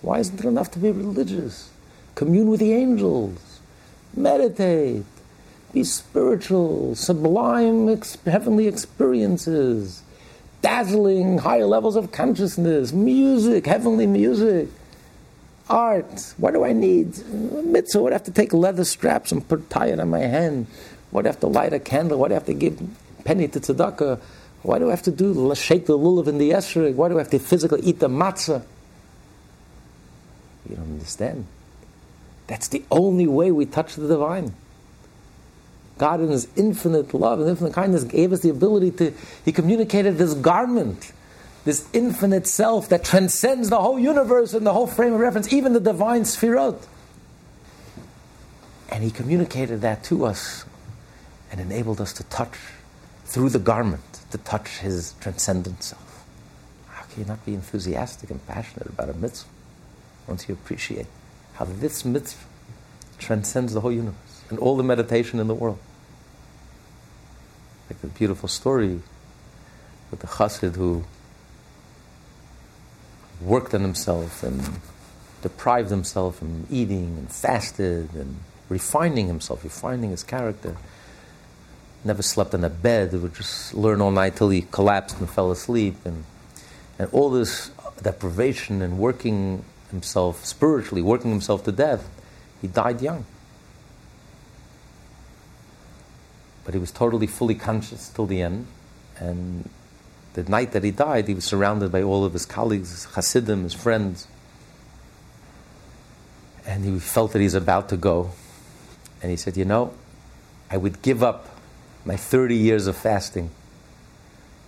Why isn't it enough to be religious? Commune with the angels, meditate, be spiritual, sublime ex- heavenly experiences, dazzling higher levels of consciousness, music, heavenly music art. What do I need? Mitzvah. What do I have to take leather straps and put tie it on my hand? What I have to light a candle? What I have to give penny to tzedakah? Why do I have to do shake the lulav in the esrog? Why do I have to physically eat the matzah? You don't understand. That's the only way we touch the divine. God, in His infinite love and infinite kindness, gave us the ability to. He communicated this garment this infinite self that transcends the whole universe and the whole frame of reference, even the divine sphirot. And he communicated that to us and enabled us to touch through the garment, to touch his transcendent self. How can you not be enthusiastic and passionate about a mitzvah once you appreciate how this mitzvah transcends the whole universe and all the meditation in the world? Like the beautiful story with the chassid who worked on himself and deprived himself from eating and fasted and refining himself, refining his character. Never slept in a bed, would just learn all night till he collapsed and fell asleep. And, and all this deprivation and working himself spiritually, working himself to death, he died young. But he was totally, fully conscious till the end. And the night that he died, he was surrounded by all of his colleagues, his Hasidim, his friends. And he felt that he's about to go. And he said, You know, I would give up my 30 years of fasting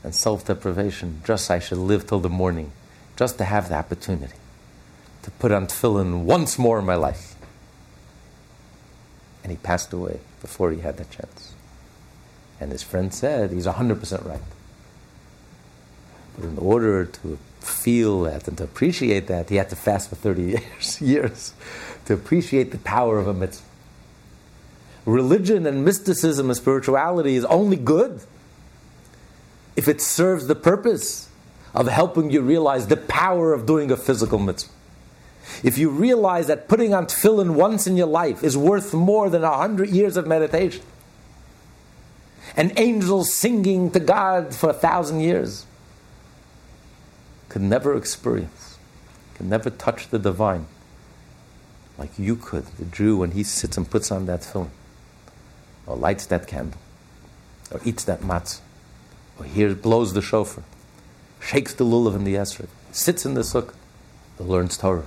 and self deprivation just I should live till the morning, just to have the opportunity to put on tefillin once more in my life. And he passed away before he had that chance. And his friend said, He's 100% right. But in order to feel that and to appreciate that, he had to fast for 30 (laughs) years, years to appreciate the power of a mitzvah. Religion and mysticism and spirituality is only good if it serves the purpose of helping you realize the power of doing a physical mitzvah. If you realize that putting on tefillin once in your life is worth more than a hundred years of meditation, and angels singing to God for a thousand years, could never experience, could never touch the divine like you could, the Jew, when he sits and puts on that tefillin, or lights that candle, or eats that matzah, or hears, blows the shofar, shakes the lulav in the esrog, sits in the sukkah, learns Torah,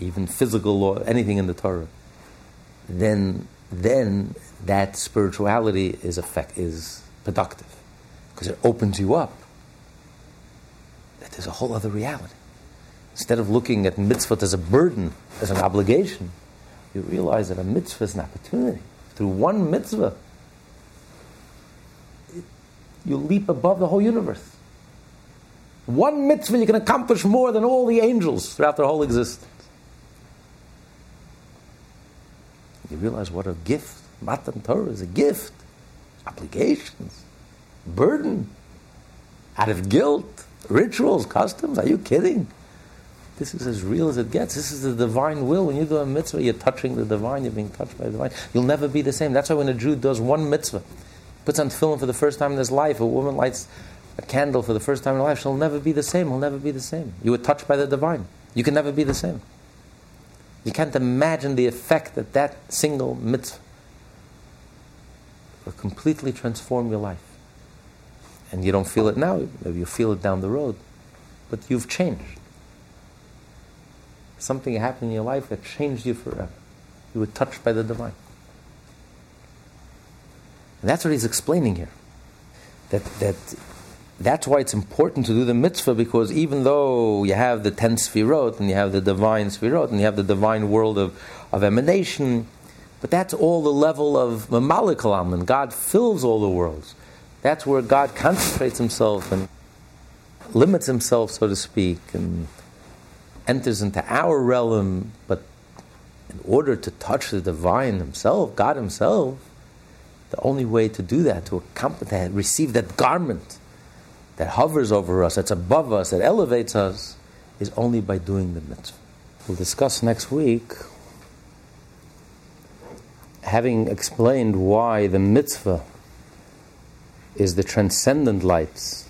even physical law, anything in the Torah, then, then that spirituality is, effect, is productive because it opens you up that there's a whole other reality. Instead of looking at mitzvot as a burden, as an obligation, you realize that a mitzvah is an opportunity. Through one mitzvah, you leap above the whole universe. One mitzvah, you can accomplish more than all the angels throughout their whole existence. You realize what a gift. Matan Torah is a gift. Obligations, burden, out of guilt rituals, customs. Are you kidding? This is as real as it gets. This is the divine will. When you do a mitzvah, you're touching the divine, you're being touched by the divine. You'll never be the same. That's why when a Jew does one mitzvah, puts on tefillin for the first time in his life, a woman lights a candle for the first time in her life, she'll never be the same. He'll never be the same. You were touched by the divine. You can never be the same. You can't imagine the effect that that single mitzvah will completely transform your life. And you don't feel it now, maybe you feel it down the road, but you've changed. Something happened in your life that changed you forever. You were touched by the divine. And that's what he's explaining here. That, that that's why it's important to do the mitzvah because even though you have the ten sfirot and you have the divine sfirot and you have the divine world of, of emanation, but that's all the level of mamalik and God fills all the worlds. That's where God concentrates himself and limits himself, so to speak, and enters into our realm. But in order to touch the divine himself, God himself, the only way to do that, to that, receive that garment that hovers over us, that's above us, that elevates us, is only by doing the mitzvah. We'll discuss next week, having explained why the mitzvah is the transcendent light,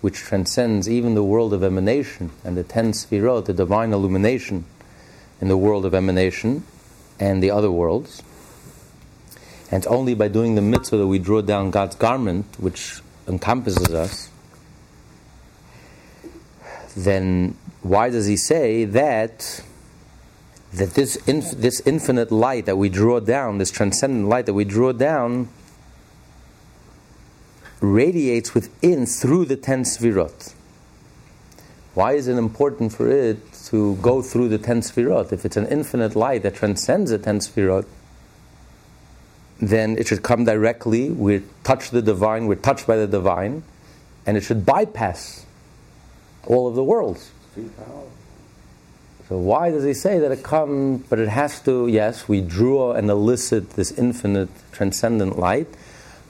which transcends even the world of emanation and the ten sfirot, the divine illumination in the world of emanation and the other worlds. And only by doing the mitzvah that we draw down God's garment, which encompasses us then why does he say that that this inf- this infinite light that we draw down, this transcendent light that we draw down, radiates within through the ten sfirot? Why is it important for it to go through the ten sfirot? If it's an infinite light that transcends the ten sfirot, then it should come directly. We touch the divine. We're touched by the divine, and it should bypass all of the worlds. So why does he say that it comes, but it has to, yes, we draw and elicit this infinite transcendent light,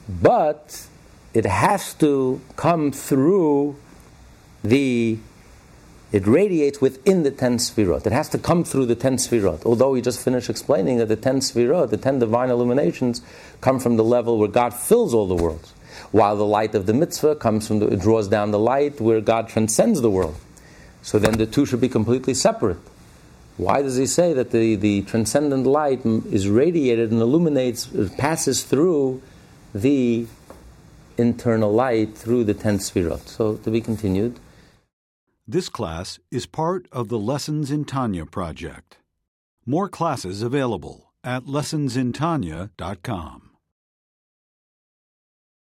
but it has to come through the, it radiates within the ten sfirot. It has to come through the ten sfirot. Although we just finished explaining that the ten sfirot, the ten divine illuminations, come from the level where God fills all the worlds while the light of the mitzvah comes from the, it draws down the light where God transcends the world. So then the two should be completely separate. Why does he say that the, the transcendent light is radiated and illuminates, passes through the internal light through the ten sfirot? So to be continued. This class is part of the Lessons in Tanya project. More classes available at lessonsintanya.com.